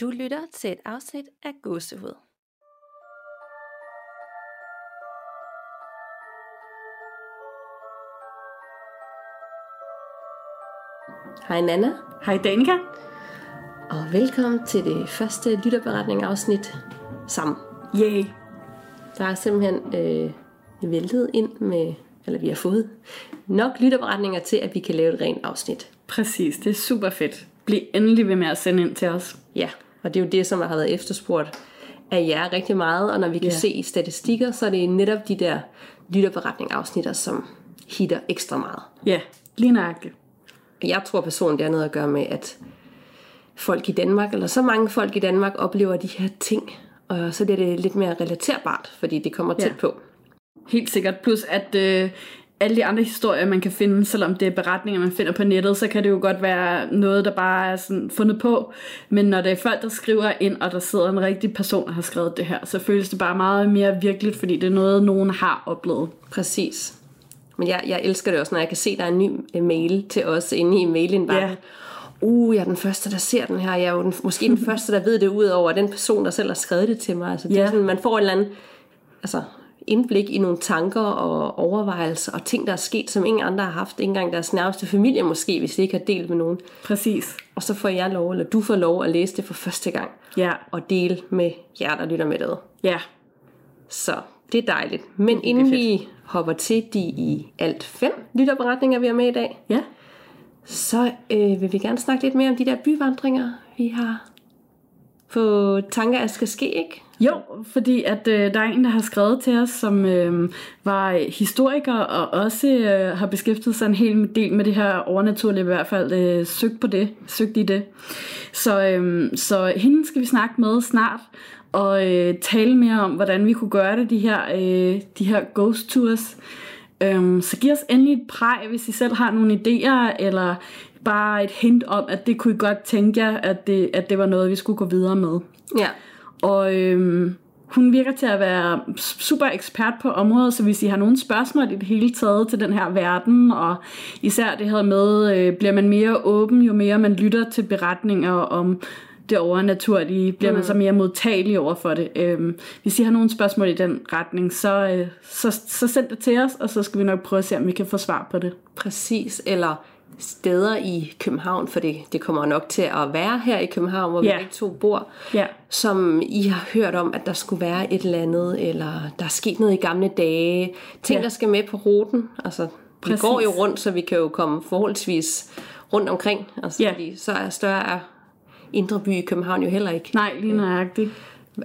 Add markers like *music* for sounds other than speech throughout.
Du lytter til et afsnit af Gåsehud. Hej Nana, Hej Danika. og velkommen til det første lytterberetning afsnit sammen. Yay. Der er simpelthen øh, væltet ind med, eller vi har fået nok lytterberetninger til, at vi kan lave et rent afsnit. Præcis, det er super fedt. Bliv endelig ved med at sende ind til os. Ja, og det er jo det, som har været efterspurgt af jer rigtig meget, og når vi kan Ja. se i statistikker, så er det netop de der lytterberetning afsnitter, som hitter ekstra meget. Ja, lige nøjagtigt. Jeg tror personligt, det har noget at gøre med, at folk i Danmark, eller så mange folk i Danmark, oplever de her ting, og så bliver det lidt mere relaterbart, fordi det kommer tæt Ja. på. Helt sikkert. Plus at øh, alle de andre historier, man kan finde, selvom det er beretninger, man finder på nettet, så kan det jo godt være noget, der bare er sådan fundet på. Men når det er folk, der skriver ind, og der sidder en rigtig person, der har skrevet det her, så føles det bare meget mere virkeligt, fordi det er noget, nogen har oplevet. Præcis. Men jeg, jeg elsker det også, når jeg kan se, at der er en ny øh, mail til os inde i mailindbakken. Ja. Uh, jeg er den første, der ser den her. Jeg er jo den, måske den *laughs* første, der ved det ud over den person, der selv har skrevet det til mig. Altså, det er Ja. sådan, man får en eller anden altså, indblik i nogle tanker og overvejelser og ting, der er sket, som ingen andre har haft. Ikke engang deres nærmeste familie måske, hvis de ikke har delt med nogen. Præcis. Og så får jeg lov, eller du får lov at læse det for første gang. Ja. Og dele med jer, der lytter med det. Ja. Så det er dejligt. Men inden vi hopper til de i alt fem lytterberetninger, vi har med i dag, Ja. så øh, vil vi gerne snakke lidt mere om de der byvandringer, vi har på tanker, at skal ske, ikke? Jo, fordi at øh, der er en, der har skrevet til os, som øh, var historiker og også øh, har beskæftiget sig en hel del med det her overnaturlige, i hvert fald øh, søgt på det, søgt i det. Så, øh, så hende skal vi snakke med snart og øh, tale mere om, hvordan vi kunne gøre det, de her, øh, de her ghost tours. Øhm, så giv os endelig et præg, hvis I selv har nogle idéer, eller bare et hint om, at det kunne I godt tænke jer, at det, at det var noget, vi skulle gå videre med. Ja. Og øhm, hun virker til at være super ekspert på området, så hvis I har nogle spørgsmål i det hele taget til den her verden, og især det her med, øh, bliver man mere åben, jo mere man lytter til beretninger om det overnaturlige, bliver man så mere modtagelig over for det. Øhm, hvis I har nogle spørgsmål i den retning, så, øh, så, så send det til os, og så skal vi nok prøve at se, om vi kan få svar på det. Præcis. Eller steder i København, for det, det kommer nok til at være her i København, hvor vi Ja. begge to bor, Ja. som I har hørt om, at der skulle være et eller andet, eller der er sket noget i gamle dage, ting, Ja. der skal med på ruten. Altså, vi går jo rundt, så vi kan jo komme forholdsvis rundt omkring. Altså, Ja. fordi så er større Indre By i København jo heller ikke. Nej, lige nøjagtigt.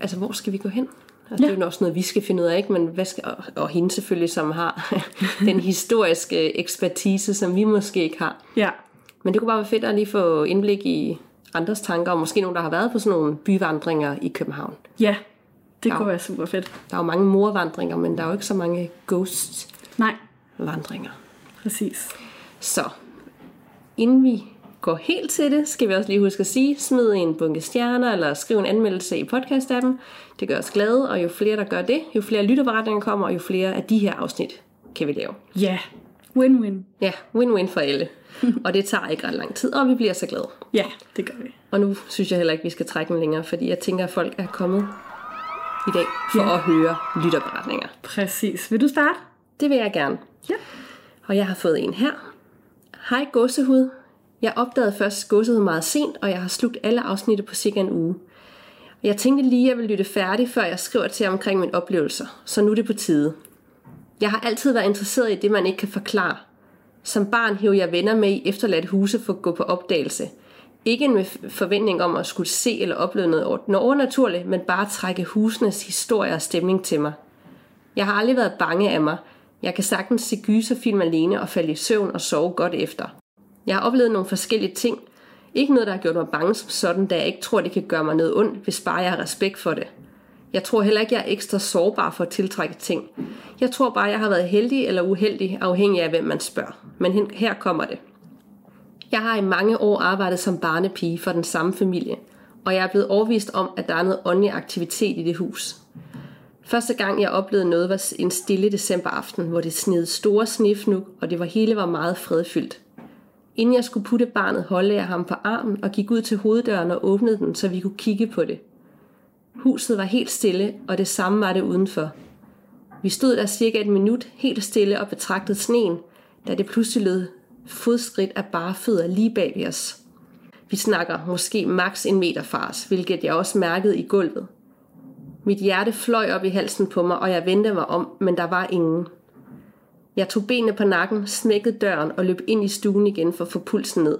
Altså, hvor skal vi gå hen? Altså, ja. Det er jo også noget, vi skal finde ud af, ikke? Men hvad skal, og, og hende selvfølgelig, som har *laughs* den historiske ekspertise, som vi måske ikke har. Ja. Men det kunne bare være fedt at lige få indblik i andres tanker, og måske nogen, der har været på sådan nogle byvandringer i København. Ja, det Ja. kunne være super fedt. Der er jo mange morvandringer, men der er jo ikke så mange ghost-vandringer. Nej, præcis. Så, inden vi går helt til det, skal vi også lige huske at sige, smid en bunke stjerner, eller skriv en anmeldelse i podcast-appen. Det gør os glade, og jo flere, der gør det, jo flere lytterberetninger kommer, og jo flere af de her afsnit kan vi lave. Ja, win-win. Ja, win-win for alle. *laughs* og det tager ikke ret lang tid, og vi bliver så glade. Ja, det gør vi. Og nu synes jeg heller ikke, vi skal trække den længere, fordi jeg tænker, at folk er kommet i dag for Ja. at høre lytterberetninger. Præcis. Vil du starte? Det vil jeg gerne. Ja. Og jeg har fået en her. Hej gåsehud. Jeg opdagede først gåsehud meget sent, og jeg har slugt alle afsnittet på cirka en uge. Jeg tænkte lige, at jeg ville lytte færdig, før jeg skriver til jer omkring mine oplevelser, så nu er det på tide. Jeg har altid været interesseret i det, man ikke kan forklare. Som barn hævde jeg venner med i efterladte huse for at gå på opdagelse. Ikke med forventning om at skulle se eller opleve noget overnaturligt, men bare trække husenes historie og stemning til mig. Jeg har aldrig været bange af mig. Jeg kan sagtens se gyserfilm alene og falde i søvn og sove godt efter. Jeg har oplevet nogle forskellige ting. Ikke noget, der har gjort mig bange som sådan, da jeg ikke tror, det kan gøre mig noget ondt, hvis bare jeg har respekt for det. Jeg tror heller ikke, jeg er ekstra sårbar for at tiltrække ting. Jeg tror bare, jeg har været heldig eller uheldig, afhængig af, hvem man spørger. Men her kommer det. Jeg har i mange år arbejdet som barnepige for den samme familie, og jeg er blevet overvist om, at der er noget åndelig aktivitet i det hus. Første gang jeg oplevede noget var en stille decemberaften, hvor det sned store snefnug, og det var hele var meget fredfyldt. Inden jeg skulle putte barnet, holdt jeg ham på armen og gik ud til hoveddøren og åbnede den, så vi kunne kigge på det. Huset var helt stille, og det samme var det udenfor. Vi stod der cirka et minut helt stille og betragtede sneen, da det pludselig lød fodskridt af bare fødder lige bag ved os. Vi snakker måske maks en meter fra os, hvilket jeg også mærkede i gulvet. Mit hjerte fløj op i halsen på mig, og jeg vendte mig om, men der var ingen. Jeg tog benene på nakken, smækkede døren og løb ind i stuen igen for at få pulsen ned.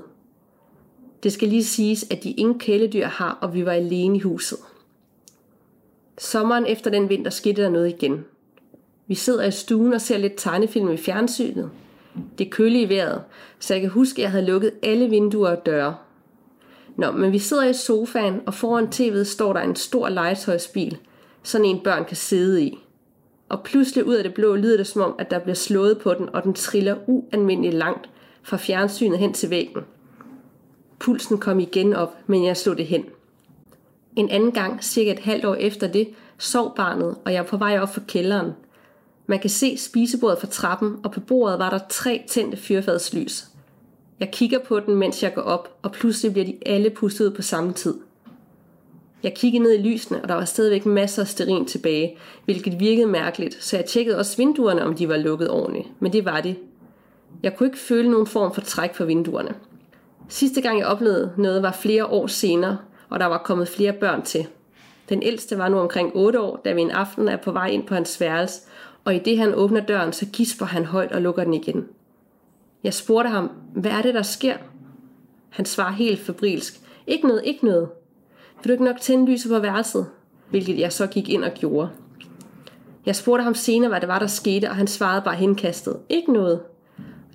Det skal lige siges, at de ingen kæledyr har, og vi var alene i huset. Sommeren efter den vinter skete der noget igen. Vi sidder i stuen og ser lidt tegnefilm i fjernsynet. Det er kølige i vejret, så jeg kan huske, at jeg havde lukket alle vinduer og døre. Nå, men vi sidder i sofaen, og foran tv'et står der en stor legetøjsbil, sådan en børn kan sidde i. Og pludselig ud af det blå lyder det som om, at der bliver slået på den, og den triller ualmindeligt langt fra fjernsynet hen til væggen. Pulsen kom igen op, men jeg slog det hen. En anden gang, cirka et halvt år efter det, sov barnet, og jeg var på vej op for kælderen. Man kan se spisebordet fra trappen, og på bordet var der tre tændte fyrfadslys. Jeg kigger på den, mens jeg går op, og pludselig bliver de alle pustet ud på samme tid. Jeg kiggede ned i lysene, og der var stadigvæk masser af sterin tilbage, hvilket virkede mærkeligt, så jeg tjekkede også vinduerne, om de var lukket ordentligt, men det var de. Jeg kunne ikke føle nogen form for træk på vinduerne. Sidste gang jeg oplevede noget var flere år senere, og der var kommet flere børn til. Den ældste var nu omkring 8 år, da vi en aften er på vej ind på hans værelse, og i det han åbner døren, så gisper han højt og lukker den igen. Jeg spurgte ham, hvad er det, der sker? Han svarer helt febrilsk, ikke noget, ikke noget. Vil du ikke nok tænde lyset på værelset? Hvilket jeg så gik ind og gjorde. Jeg spurgte ham senere, hvad det var, der skete, og han svarede bare henkastet. Ikke noget.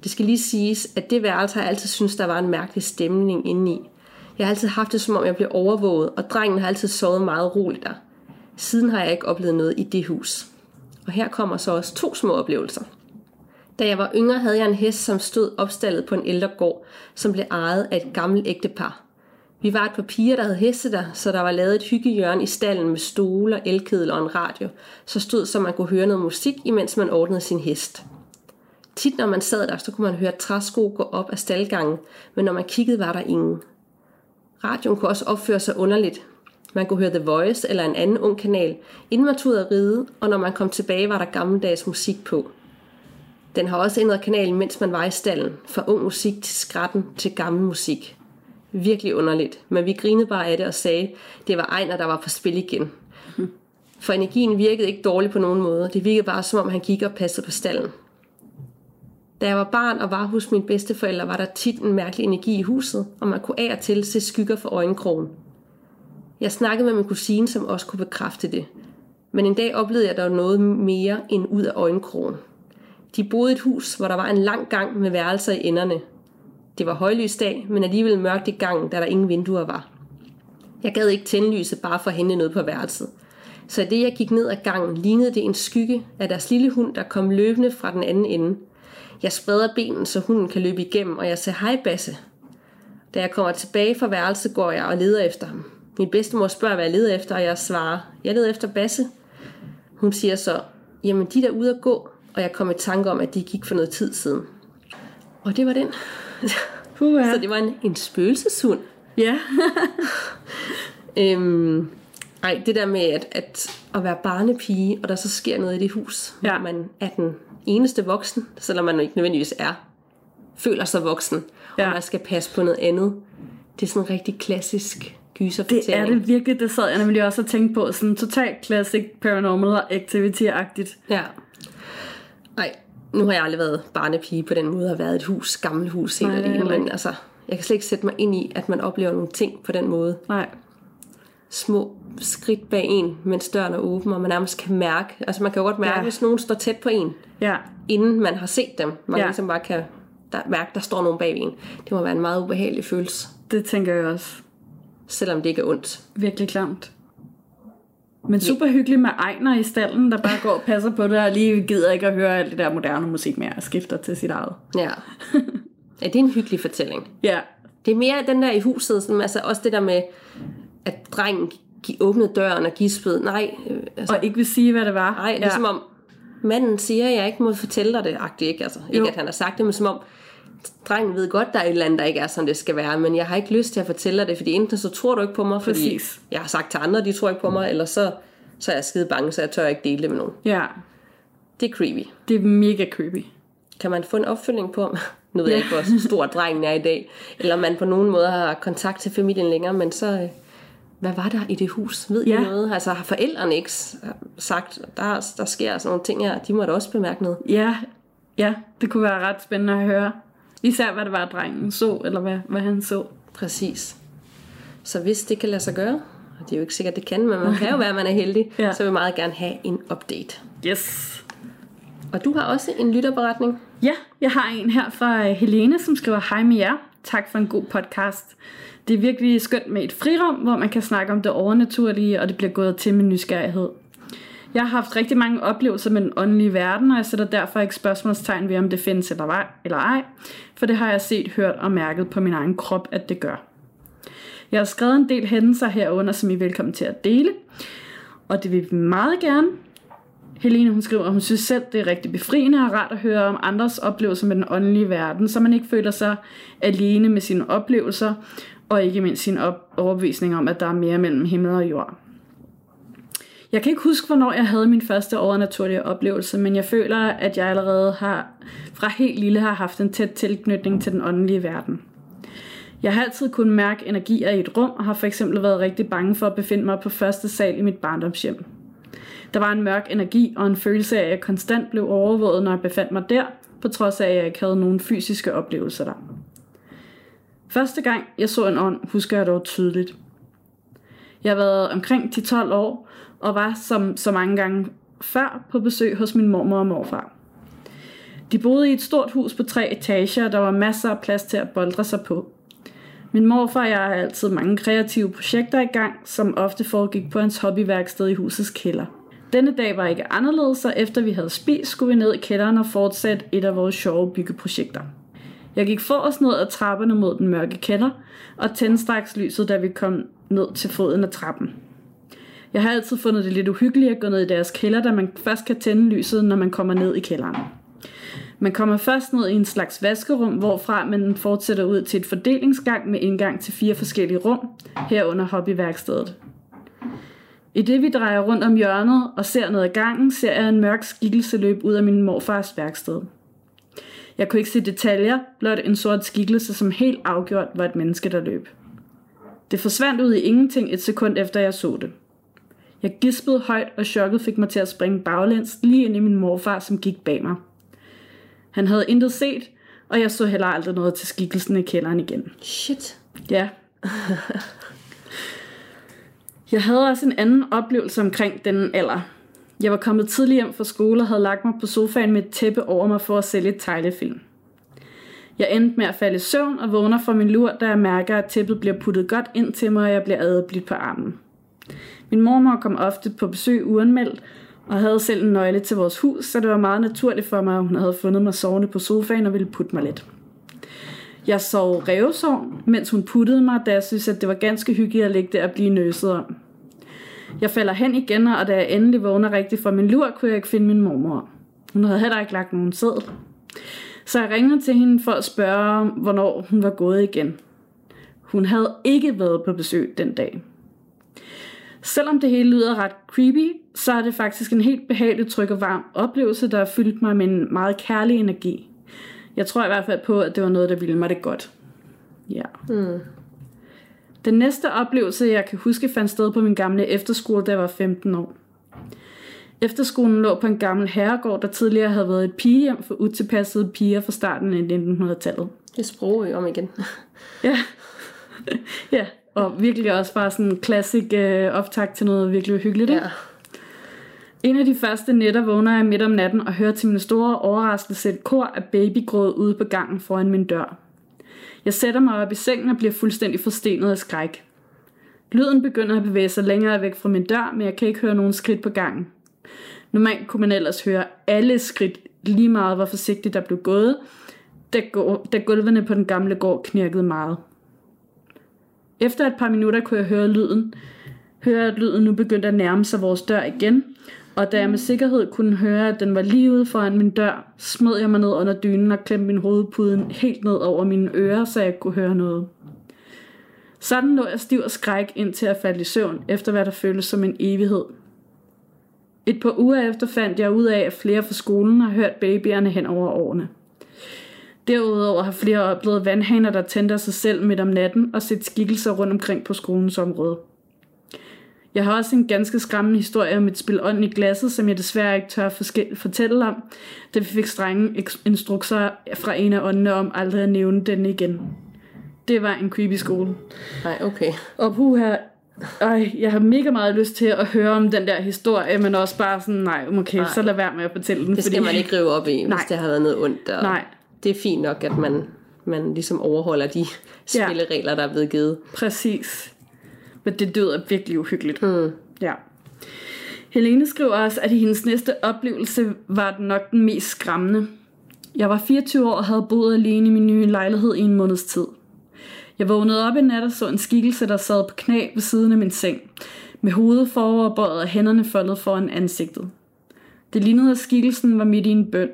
Det skal lige siges, at det værelse har jeg altid synes, der var en mærkelig stemning indeni. Jeg har altid haft det, som om jeg blev overvåget, og drengen har altid sovet meget roligt der. Siden har jeg ikke oplevet noget i det hus. Og her kommer så også to små oplevelser. Da jeg var yngre, havde jeg en hest, som stod opstallet på en ældre gård, som blev ejet af et gammelt ægtepar. Vi var et par piger, der havde heste der, så der var lavet et hyggehjørne i stallen med stole, elkedel og en radio, så stod, så man kunne høre noget musik, imens man ordnede sin hest. Tit når man sad der, så kunne man høre træsko gå op af staldgangen, men når man kiggede, var der ingen. Radioen kunne også opføre sig underligt. Man kunne høre The Voice eller en anden ung kanal, inden man tog ud at ride, og når man kom tilbage, var der gammeldags musik på. Den har også ændret kanalen, mens man var i stallen, fra ung musik til skratten til gammel musik. Virkelig underligt, men vi grinede bare af det og sagde, det var Ejner, der var på spil igen. For energien virkede ikke dårligt på nogen måde. Det virkede bare som om han gik og passede på stallen. Da jeg var barn og var hos mine bedsteforældre, var der tit en mærkelig energi i huset, og man kunne af og til se skygger for øjenkrogen. Jeg snakkede med min kusine, som også kunne bekræfte det. Men en dag oplevede jeg, der noget mere end ud af øjenkrogen. De boede i et hus, hvor der var en lang gang med værelser i enderne. Det var højlysdag, men alligevel mørkt i gangen, da der ingen vinduer var. Jeg gad ikke tænde lyset bare for at hente noget på værelset. Så i det jeg gik ned ad gangen, lignede det en skygge af deres lille hund, der kom løbende fra den anden ende. Jeg spreder benen, så hunden kan løbe igennem, og jeg siger, hej Basse. Da jeg kommer tilbage fra værelset, går jeg og leder efter ham. Min bedstemor spørger, hvad jeg leder efter, og jeg svarer, jeg leder efter Basse. Hun siger så, jamen de der ude at gå, og jeg kom i tanke om, at de gik for noget tid siden. Og det var den. *laughs* Puha. Så det var en, en spøgelseshund. Ja. *laughs* Øhm, ej, det der med at, at, at være barnepige, og der så sker noget i det hus, Ja. hvor man er den eneste voksen, selvom man ikke nødvendigvis er, føler sig voksen, Ja. og man skal passe på noget andet. Det er sådan en rigtig klassisk gyserfortælling. Det er det virkelig, det sad jeg nemlig også og tænkte på. Sådan totalt classic paranormal activity-agtigt. Ja. Ej, nu har jeg aldrig været barnepige på den måde, har været et hus, gammelt hus, helt alene, heller men altså, jeg kan slet ikke sætte mig ind i, at man oplever nogle ting på den måde. Nej. små skridt bag en, mens døren er åben, og man nærmest kan mærke, altså man kan godt mærke, Ja. hvis nogen står tæt på en, Ja. inden man har set dem. Man ja. ligesom bare kan der, mærke, der står nogen bag en. Det må være en meget ubehagelig følelse, Det tænker jeg også. selvom det ikke er ondt. Virkelig klamt. Men super hyggeligt med Ejner i stallen, der bare går og passer på det, og lige gider ikke at høre alt det der moderne musik mere, og skifter til sit eget. Ja. ja, det er en hyggelig fortælling. Ja. Det er mere den der i huset, sådan, altså også det der med, at drengen åbnede døren og gispede. Nej, øh, altså, Og ikke vil sige, hvad det var. nej det er ja. som om, manden siger, at jeg ikke må fortælle dig det, agtigt, ikke? Altså, ikke Jo. at han har sagt det, men som om, drengen ved godt, der er et eller andet, der ikke er, som det skal være, men jeg har ikke lyst til at fortælle dig det, fordi enten så tror du ikke på mig, fordi Præcis. jeg har sagt til andre, de tror ikke på mig, eller så, så er jeg skide bange, så jeg tør ikke dele det med nogen. Ja, Det er creepy. det er mega creepy. Kan man få en opfølging på, *laughs* nu ved jeg ikke, hvor stor drengen er i dag, eller man på nogen måde har kontakt til familien længere, men så, øh, hvad var der i det hus? Ved Ja. I noget? Altså har forældrene ikke sagt, der, der sker sådan nogle ting her, de må da også bemærke noget. Ja, ja, det kunne være ret spændende at høre. Især hvad det var, drengen så, eller hvad, hvad han så. Præcis. Så hvis det kan lade sig gøre, og det er jo ikke sikkert, det kan, men man kan jo *laughs* være, at man er heldig, Ja. så vil jeg meget gerne have en update. Yes. Og du har også en lytterberetning. Ja, jeg har en her fra øh, Helene, som skriver, Hej med jer. Tak for en god podcast. Det er virkelig skønt med et frirum, hvor man kan snakke om det overnaturlige, og det bliver gået til med nysgerrighed. Jeg har haft rigtig mange oplevelser med den åndelige verden, og jeg sætter derfor ikke spørgsmålstegn ved, om det findes eller ej, eller ej, for det har jeg set, hørt og mærket på min egen krop, at det gør. Jeg har skrevet en del hændelser herunder, som I er velkommen til at dele, og det vil vi meget gerne. Helene hun skriver, at hun synes selv, det er rigtig befriende og rart at høre om andres oplevelser med den åndelige verden, så man ikke føler sig alene med sine oplevelser, og ikke mindst sin op- overbevisning om, at der er mere mellem himmel og jord. Jeg kan ikke huske, hvornår jeg havde min første overnaturlige oplevelse, men jeg føler, at jeg allerede har fra helt lille har haft en tæt tilknytning til den åndelige verden. Jeg har altid kunnet mærke energier i et rum, og har for eksempel været rigtig bange for at befinde mig på første sal i mit barndomshjem. Der var en mørk energi og en følelse af, at jeg konstant blev overvåget, når jeg befandt mig der, på trods af, at jeg ikke havde nogen fysiske oplevelser der. Første gang, jeg så en ånd, husker jeg dog tydeligt. Jeg har været omkring 10-12 år, og var som så mange gange før på besøg hos min mormor og morfar. De boede i et stort hus på tre etager, og der var masser af plads til at boldre sig på. Min morfar og jeg har altid mange kreative projekter i gang, som ofte foregik på hans hobbyværksted i husets kælder. Denne dag var ikke anderledes, så efter vi havde spist, skulle vi ned i kælderen og fortsætte et af vores sjove byggeprojekter. Jeg gik forrest ned ad trapperne mod den mørke kælder, og tændte straks lyset, da vi kom ned til foden af trappen. Jeg har altid fundet det lidt uhyggeligt at gå ned i deres kælder, da man først kan tænde lyset, når man kommer ned i kælderen. Man kommer først ned i en slags vaskerum, hvorfra man fortsætter ud til et fordelingsgang med indgang til fire forskellige rum, herunder hobbyværkstedet. I det vi drejer rundt om hjørnet og ser ned ad gangen, ser jeg en mørk skikkelse løbe ud af min morfars værksted. Jeg kunne ikke se detaljer, blot en sort skikkelse, som helt afgjort var et menneske, der løb. Det forsvandt ud i ingenting et sekund efter jeg så det. Jeg gispede højt, og chokket fik mig til at springe baglæns lige ind i min morfar, som gik bag mig. Han havde intet set, og jeg så heller aldrig noget til skikkelsen i kælderen igen. Shit. Ja. Jeg havde også en anden oplevelse omkring den alder. Jeg var kommet tidligt hjem fra skole og havde lagt mig på sofaen med et tæppe over mig for at sælge et teglefilm. Jeg endte med at falde i søvn og vågner fra min lur, da jeg mærker, at tæppet bliver puttet godt ind til mig, og jeg bliver adblidt på armen. Min mormor kom ofte på besøg uanmeldt, og havde selv en nøgle til vores hus, så det var meget naturligt for mig, at hun havde fundet mig sovende på sofaen og ville putte mig lidt. Jeg sov revsov, mens hun puttede mig, da jeg synes, at det var ganske hyggeligt at ligge der og blive nøset om. Jeg falder hen igen, og da jeg endelig vågner rigtigt fra min lur, kunne jeg ikke finde min mormor. Hun havde heller ikke lagt nogen sædel. Så jeg ringede til hende for at spørge, hvornår hun var gået igen. Hun havde ikke været på besøg den dag. Selvom det hele lyder ret creepy, så er det faktisk en helt behagelig, tryg og varm oplevelse, der har fyldt mig med en meget kærlig energi. Jeg tror i hvert fald på, at det var noget, der ville mig det godt. Ja. Mm. Den næste oplevelse, jeg kan huske, fandt sted på min gamle efterskole, da jeg var 15 år. Efterskolen lå på en gammel herregård, der tidligere havde været et pigehjem for utilpassede piger fra starten af 1900-tallet. Det er sprog om igen. Ja. *laughs* ja, og virkelig også bare sådan en klassik øh, optag til noget virkelig hyggeligt. Ikke? Ja. En af de første nætter vågner jeg midt om natten og hører til min store overraskelse et kor af babygråd ude på gangen foran min dør. Jeg sætter mig op i sengen og bliver fuldstændig forstenet af skræk. Lyden begynder at bevæge sig længere væk fra min dør, men jeg kan ikke høre nogen skridt på gangen. Normalt kunne man ellers høre alle skridt lige meget, hvor forsigtigt der blev gået, da, gå- da gulvene på den gamle gård knirkede meget. Efter et par minutter kunne jeg høre lyden, høre, at lyden nu begyndte at nærme sig vores dør igen, Og da jeg med sikkerhed kunne høre, at den var lige ude foran min dør, smed jeg mig ned under dynen og klemte min hovedpude helt ned over mine ører, så jeg kunne høre noget. Sådan lå jeg stiv og skræk indtil jeg faldt i søvn, efter hvad der føltes som en evighed. Et par uger efter fandt jeg ud af, at flere fra skolen har hørt babyerne hen over årene. Derudover har flere oplevet vandhaner, der tænder sig selv midt om natten og set skikkelser rundt omkring på skolens område. Jeg har også en ganske skræmmende historie om et spil ånd i glasset, som jeg desværre ikke tør fortælle om, da vi fik strenge instrukser fra en af åndene om aldrig at nævne den igen. Det var en creepy skole. Nej, okay. Og puha, ej, jeg har mega meget lyst til at høre om den der historie, men også bare sådan, nej, okay, nej. så lad være med at fortælle den. Det skal fordi... man ikke rive op i, hvis nej. det har været noget ondt. Og nej. Det er fint nok, at man, man ligesom overholder de spilleregler, ja. der er blevet givet. Præcis. Men det død er virkelig uhyggeligt. Mm. Ja. Helene skriver også, at hendes næste oplevelse var den nok den mest skræmmende. Jeg var 24 år og havde boet alene i min nye lejlighed i en måneds tid. Jeg vågnede op en nat og så en skikkelse, der sad på knæ ved siden af min seng, med hovedet foroverbøjet og hænderne foldet foran ansigtet. Det lignede, at skikkelsen var midt i en bøn.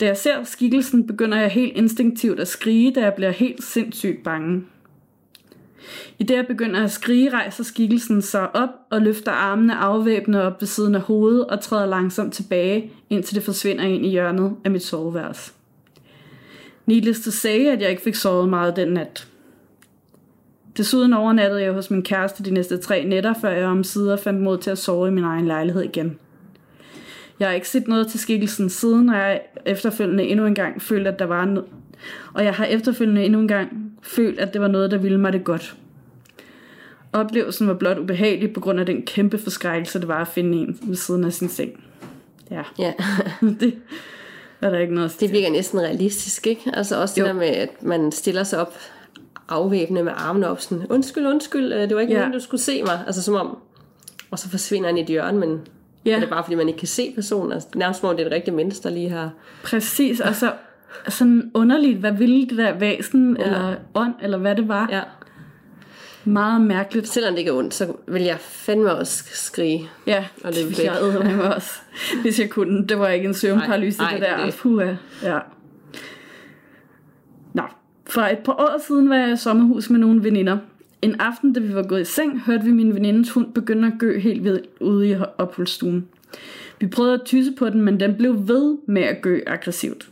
Da jeg ser skikkelsen, begynder jeg helt instinktivt at skrige, da jeg bliver helt sindssygt bange. I det jeg begynder at skrige, rejser skikkelsen sig op og løfter armene afvæbnende op ved siden af hovedet og træder langsomt tilbage, indtil det forsvinder ind i hjørnet af mit soveværelse. Needless to say, at jeg ikke fik sovet meget den nat. Desuden overnattede jeg hos min kæreste de næste tre nætter, før jeg omsider fandt mod til at sove i min egen lejlighed igen. Jeg har ikke set noget til skikkelsen siden, og jeg efterfølgende endnu en gang følt, at der var noget. Og jeg har efterfølgende endnu en gang følt, at det var noget, der ville mig det godt. Oplevelsen var blot ubehagelig på grund af den kæmpe forskrækkelse, det var at finde en ved siden af sin seng. Ja. Ja. *laughs* det er der ikke noget Det virker næsten realistisk, ikke? Altså også det jo. der med, at man stiller sig op afvæbne med armene op sådan, undskyld, undskyld, øh, det var ikke ja. nogen, du skulle se mig. Altså som om, og så forsvinder han i et hjørne, men ja. er det bare fordi, man ikke kan se personen? Altså, nærmest hvor det er et rigtigt menneske, der lige har... Præcis, altså sådan underligt, hvad ville det der væsen, ja. eller ånd, eller hvad det var. Ja. Meget mærkeligt. Selvom det ikke er ondt, så vil jeg fandme også skrige. Ja, og det vil jeg *laughs* mig også, hvis jeg kunne. Det var ikke en søvnparalyse, det der. Det. Puha. Ja. Nå, for et par år siden var jeg i sommerhus med nogle veninder. En aften, da vi var gået i seng, hørte vi min venindes hund begynde at gø helt vildt ude i opholdsstuen. Vi prøvede at tysse på den, men den blev ved med at gø aggressivt.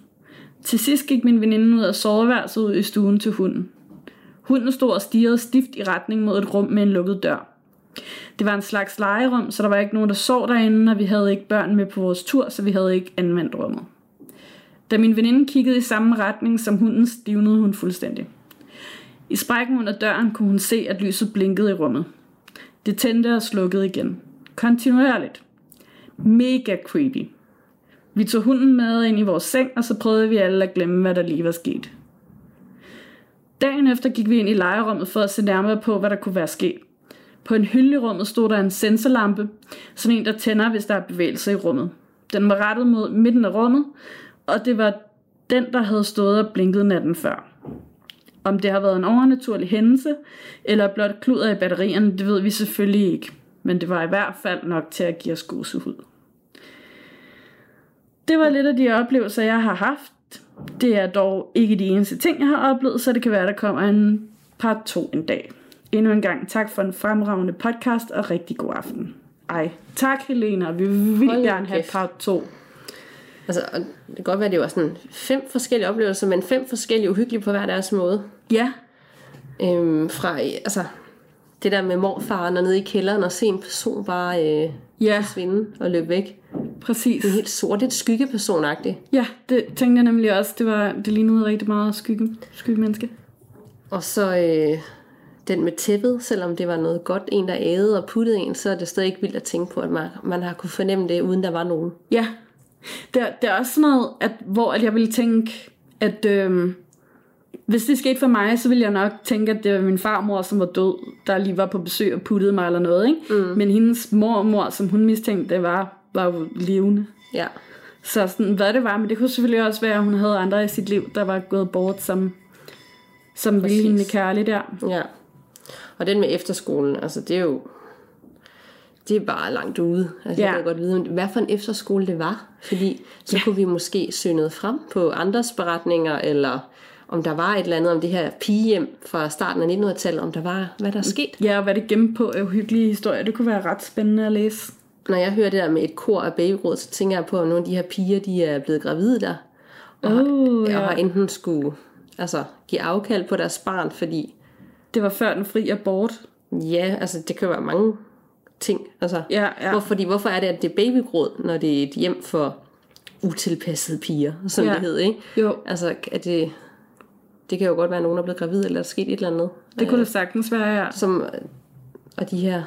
Til sidst gik min veninde ud af soveværelset ud i stuen til hunden. Hunden stod og stirrede stift i retning mod et rum med en lukket dør. Det var en slags legerum, så der var ikke nogen, der sov derinde, og vi havde ikke børn med på vores tur, så vi havde ikke anvendt rummet. Da min veninde kiggede i samme retning som hunden, stivnede hun fuldstændig. I sprækken under døren kunne hun se, at lyset blinkede i rummet. Det tændte og slukkede igen. Kontinuerligt. Mega creepy. Vi tog hunden med ind i vores seng, og så prøvede vi alle at glemme, hvad der lige var sket. Dagen efter gik vi ind i lejerummet for at se nærmere på, hvad der kunne være sket. På en hylde i rummet stod der en sensorlampe, sådan en, der tænder, hvis der er bevægelse i rummet. Den var rettet mod midten af rummet, og det var den, der havde stået og blinket natten før. Om det har været en overnaturlig hændelse, eller blot kluder i batterierne, det ved vi selvfølgelig ikke. Men det var i hvert fald nok til at give os gåsehud. Det var lidt af de oplevelser, jeg har haft. Det er dog ikke de eneste ting, jeg har oplevet, så det kan være, der kommer en part 2 en dag. Endnu en gang tak for en fremragende podcast, og rigtig god aften. Ej, tak Helena, vi vil Hold gerne have part 2. Altså, det kan godt være, at det var sådan fem forskellige oplevelser, men fem forskellige uhyggelige på hver deres måde. Ja. Øhm, fra, altså, det der med morfaren og nede i kælderen og se en person bare øh, ja. forsvinde og løbe væk. Præcis. Det er helt sort, et skyggepersonagtigt. Ja, det tænkte jeg nemlig også. Det, var, det lignede rigtig meget skygge, skygge menneske. Og så øh, den med tæppet, selvom det var noget godt, en der ædede og puttede en, så er det stadig ikke vildt at tænke på, at man, man har kunne fornemme det, uden der var nogen. Ja, det er, det er også sådan noget, at, hvor at jeg ville tænke, at øh, hvis det skete for mig, så ville jeg nok tænke, at det var min farmor, som var død, der lige var på besøg og puttede mig eller noget. Ikke? Mm. Men hendes mormor, som hun mistænkte, det var, var jo levende. Ja. Så sådan, hvad det var, men det kunne selvfølgelig også være, at hun havde andre i sit liv, der var gået bort, som, som ville hende kærligt der. Ja. Og den med efterskolen, altså det er jo det er bare langt ude. Altså. Ja. Jeg kan godt vide, hvad for en efterskole det var. Fordi så ja. kunne vi måske søge noget frem på andres beretninger, eller om der var et eller andet om det her pigehjem fra starten af 1900-tallet, om der var, hvad der er sket. Ja, og hvad det gemt på af uhyggelige historier, det kunne være ret spændende at læse. Når jeg hører det der med et kor af babygråd, så tænker jeg på, at nogle af de her piger, de er blevet gravide der. Og, Oh, og ja. har enten skulle altså, give afkald på deres barn, fordi Det var før den fri abort. ja, altså det kan være mange ting. Altså, Ja, ja. Hvor, fordi, hvorfor er det, at det er babygråd, når det er et hjem for utilpassede piger, som Ja. det hed, ikke? Jo, Altså, er det, det kan jo godt være, at nogen er blevet gravid, eller der er sket et eller andet. det kunne det sagtens være, ja. Som, og de her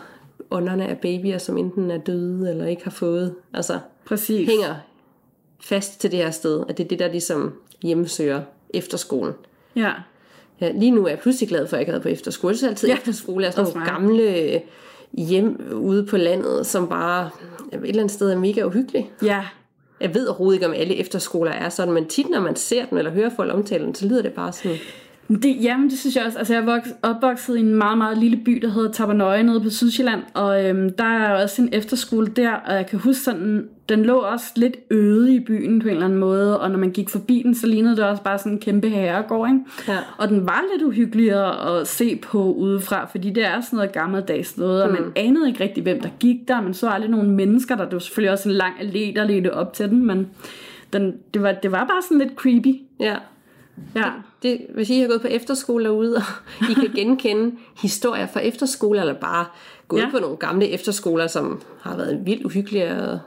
ånderne af babyer, som enten er døde, eller ikke har fået, altså Præcis. hænger fast til det her sted, at det er det, der ligesom hjemmesøger efterskolen. Ja. Ja, lige nu er jeg pludselig glad for, at jeg ikke havde på efterskole. Så altid ja, efterskole er sådan nogle gamle hjem ude på landet, som bare et eller andet sted er mega uhyggelige. Ja, jeg ved overhovedet ikke, om alle efterskoler er sådan, men tit, når man ser dem eller hører folk omtale den, så lyder det bare sådan, det, jamen, det synes jeg også. Altså, jeg er vokset, opvokset i en meget, meget lille by, der hedder Tabernøje nede på Sydsjælland. Og øhm, der er også en efterskole der, og jeg kan huske sådan, den lå også lidt øde i byen på en eller anden måde. Og når man gik forbi den, så lignede det også bare sådan en kæmpe herregård, ikke? Ja. Og den var lidt uhyggeligere at se på udefra, fordi det er sådan noget gammeldags noget, og man anede ikke rigtig, hvem der gik der. Man så aldrig nogen mennesker der. Det var selvfølgelig også en lang allé, der ledte op til den, men den, det, var, det var bare sådan lidt creepy. ja. Ja. Det, hvis I har gået på efterskole derude, og *laughs* I kan genkende historier fra efterskoler, eller bare gået ja. På nogle gamle efterskoler, som har været vildt uhyggelige at,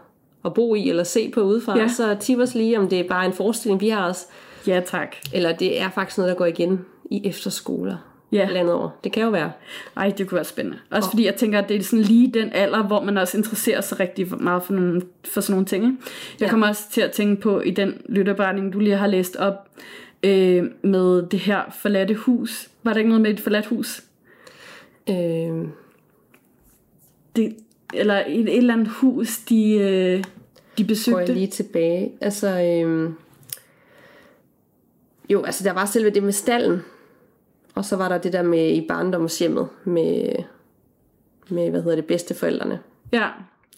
at bo i eller se på udefra, ja. Så tip os lige, om det er bare en forestilling, vi har os, Ja, tak. eller det er faktisk noget, der går igen i efterskoler Ja. landet over. Det kan jo være. Ej, det kunne være spændende. Også fordi jeg tænker, at det er sådan lige den alder, hvor man også interesserer sig rigtig meget for, nogle, for sådan nogle ting. Jeg ja. kommer også til at tænke på i den lytterberetning, du lige har læst op, øh, med det her forladte hus. Var der ikke noget med et forladt hus? Øh, Det, eller et, et eller andet hus, de, øh, de går jeg besøgte? lige tilbage. Altså, øh, jo, altså der var selve det med stallen, og så var der det der med i barndomshjemmet med, med hvad hedder det, bedsteforældrene. Ja.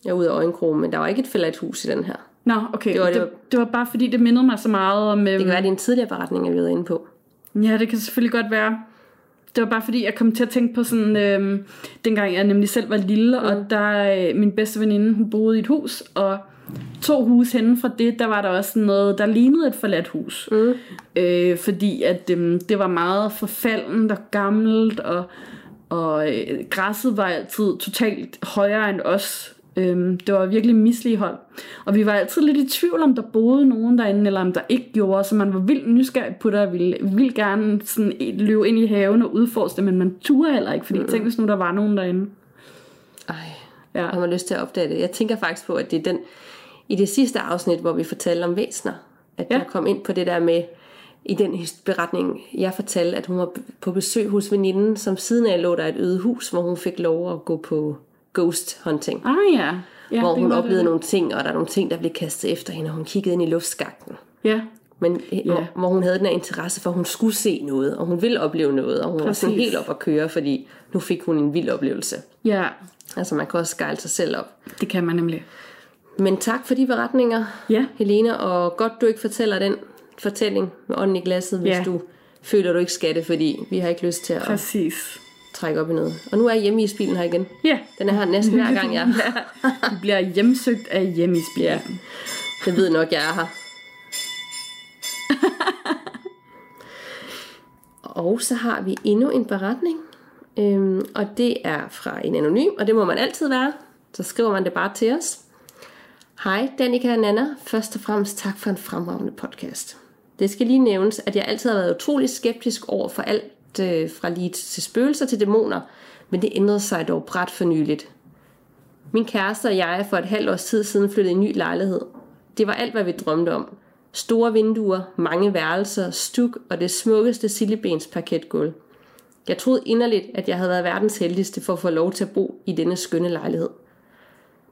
Jeg er ude af øjenkrogen, men der var ikke et forladt hus i den her. Nå, okay. Det var- det var- det var bare fordi, det mindede mig så meget om... Øhm, Det kan være, det er en tidligere beretning, jeg været inde på. Ja, det kan selvfølgelig godt være. Det var bare fordi, jeg kom til at tænke på sådan, øhm, dengang jeg nemlig selv var lille, mm. og der øh, min bedste veninde, hun boede i et hus, og to hus henne fra det, der var der også sådan noget, der lignede et forladt hus. Mm. Øh, fordi at øhm, det var meget forfaldent og gammelt, og, og øh, græsset var altid totalt højere end os. Øhm, det var virkelig misligehold. Og vi var altid lidt i tvivl, om der boede nogen derinde, eller om der ikke gjorde, så man var vildt nysgerrig på det, og ville, ville gerne sådan løbe ind i haven og udforske det, men man turde heller ikke, fordi mm. tænk hvis nu der var nogen derinde. Ej, Ja. jeg har lyst til at opdage det. Jeg tænker faktisk på, at det er den, i det sidste afsnit, hvor vi fortalte om væsner, at ja. Jeg kom ind på det der med, i den beretning, jeg fortalte, at hun var på besøg hos veninden, som siden af lå der et øde hus, hvor hun fik lov at gå på ghost hunting. Ah ja. ja hvor det hun oplevede godt nogle ting, og der er nogle ting, der blev kastet efter hende, og hun kiggede ind i luftskakten. Ja, Men ja. hvor, hvor hun havde den her interesse for, at hun skulle se noget, og hun ville opleve noget, og hun var sådan Præcis. helt op at køre, fordi nu fik hun en vild oplevelse. ja, Altså man kan også skejle sig selv op. det kan man nemlig. Men tak for de beretninger, Ja. Helena, og godt du ikke fortæller den fortælling med ånden i glasset, hvis Ja. du føler, du ikke skal det, fordi vi har ikke lyst til at Præcis. Trække op i noget. Og nu er jeg hjemme i bilen her igen. Ja, Den er her næsten hver gang, jeg er her. *laughs* du bliver hjemsøgt af hjemmisbilen. Ja. Det ved nok, jeg er her. *laughs* og så har vi endnu en beretning. Øhm, og det er fra en anonym, og det må man altid være. Så skriver man det bare til os. Hej, Danika og Nana. Først og fremmest tak for en fremragende podcast. Det skal lige nævnes, at jeg altid har været utrolig skeptisk over for alt øh, fra lige til spøgelser til dæmoner, men det ændrede sig dog bræt for nyligt. Min kæreste og jeg er for et halvt års tid siden flyttet i en ny lejlighed. Det var alt, hvad vi drømte om. Store vinduer, mange værelser, stuk og det smukkeste sillebens parketgulv. Jeg troede inderligt, at jeg havde været verdens heldigste for at få lov til at bo i denne skønne lejlighed.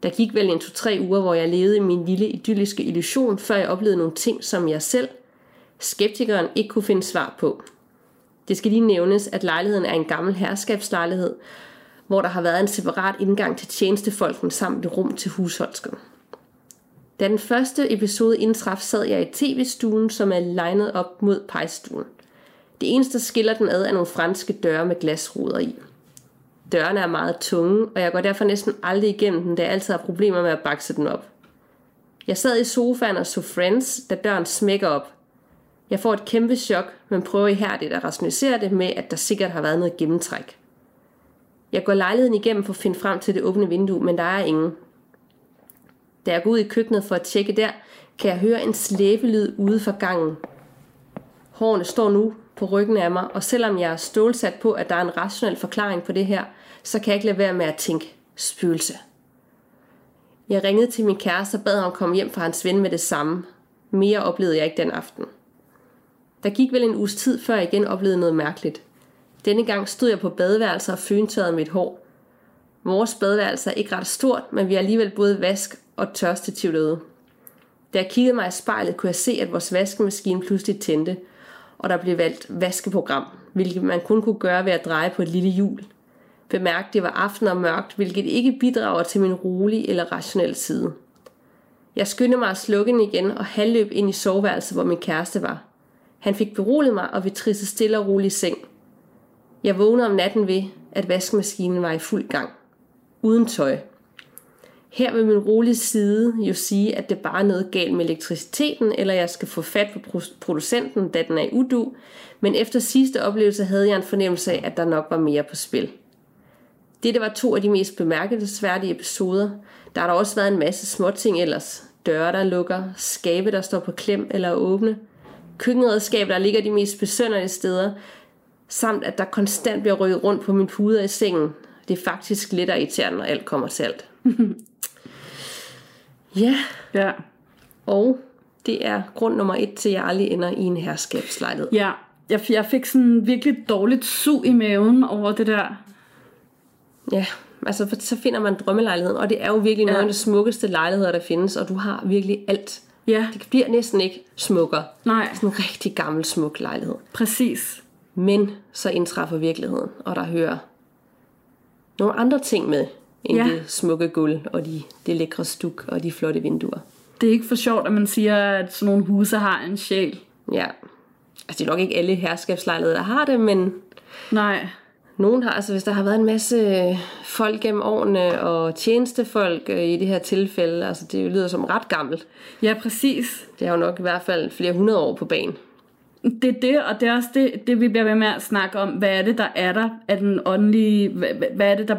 Der gik vel en to-tre uger, hvor jeg levede i min lille idylliske illusion, før jeg oplevede nogle ting, som jeg selv, skeptikeren, ikke kunne finde svar på. Det skal lige nævnes, at lejligheden er en gammel herskabslejlighed, hvor der har været en separat indgang til tjenestefolken samt et rum til husholdsken. Da den første episode indtraf, sad jeg i tv-stuen, som er legnet op mod pejstuen. Det eneste, der skiller den ad, er nogle franske døre med glasruder i. Dørene er meget tunge, og jeg går derfor næsten aldrig igennem den, da jeg altid har problemer med at bakse den op. Jeg sad i sofaen og så Friends, da døren smækker op. Jeg får et kæmpe chok, men prøver ihærdigt at rationalisere det med, at der sikkert har været noget gennemtræk. Jeg går lejligheden igennem for at finde frem til det åbne vindue, men der er ingen. Da jeg går ud i køkkenet for at tjekke der, kan jeg høre en slæbelyd ude for gangen. Hårene står nu på ryggen af mig, og selvom jeg er stålsat på, at der er en rationel forklaring på det her, så kan jeg ikke lade være med at tænke spøgelse. Jeg ringede til min kæreste og bad ham komme hjem fra hans ven med det samme. Mere oplevede jeg ikke den aften. Der gik vel en uges tid, før jeg igen oplevede noget mærkeligt. Denne gang stod jeg på badeværelset og fyntørrede mit hår. Vores badeværelse er ikke ret stort, men vi har alligevel både vask og tørstativ derude. Da jeg kiggede mig i spejlet, kunne jeg se, at vores vaskemaskine pludselig tændte, og der blev valgt vaskeprogram, hvilket man kun kunne gøre ved at dreje på et lille hjul. Bemærk, det var aften og mørkt, hvilket ikke bidrager til min rolige eller rationelle side. Jeg skyndte mig at slukke den igen og halvløb ind i soveværelset, hvor min kæreste var. Han fik beroliget mig, og vi trissede stille og roligt i seng. Jeg vågnede om natten ved, at vaskemaskinen var i fuld gang. Uden tøj. Her vil min rolige side jo sige, at det bare er noget galt med elektriciteten, eller jeg skal få fat på producenten, da den er i udu, men efter sidste oplevelse havde jeg en fornemmelse af, at der nok var mere på spil. Dette var to af de mest bemærkelsesværdige episoder. Der har der også været en masse småting ellers. Døre, der lukker, skabe, der står på klem eller åbne, køkkenredskaber, der ligger de mest besønderlige steder, samt at der konstant bliver rykket rundt på min puder i sengen. Det er faktisk lidt irriterende, når alt kommer til alt. *laughs* ja, Ja. og det er grund nummer et til, at jeg aldrig ender i en herskabslejlighed. Ja, jeg, jeg fik sådan virkelig dårligt sug i maven over det der. Ja, altså så finder man drømmelejligheden, og det er jo virkelig nogle Ja. af de smukkeste lejligheder, der findes, og du har virkelig alt. Ja, Det bliver næsten ikke smukkere. nej, Sådan en rigtig gammel, smuk lejlighed. præcis. Men så indtræffer virkeligheden, og der hører nogle andre ting med, end Ja. ja. det smukke gulv, og de, det lækre stuk, og de flotte vinduer. Det er ikke for sjovt, at man siger, at sådan nogle huse har en sjæl. Ja, altså det er nok ikke alle herskabslejligheder, der har det, men Nej, nogen har, altså hvis der har været en masse folk gennem årene, og tjenestefolk øh, i det her tilfælde, altså det lyder som ret gammelt. ja, præcis. Det har jo nok i hvert fald flere hundrede år på banen. Det er det, og det er også det, det, vi bliver ved med at snakke om. Hvad er det, der er der? Er den åndelige... Hvad, hvad er det, der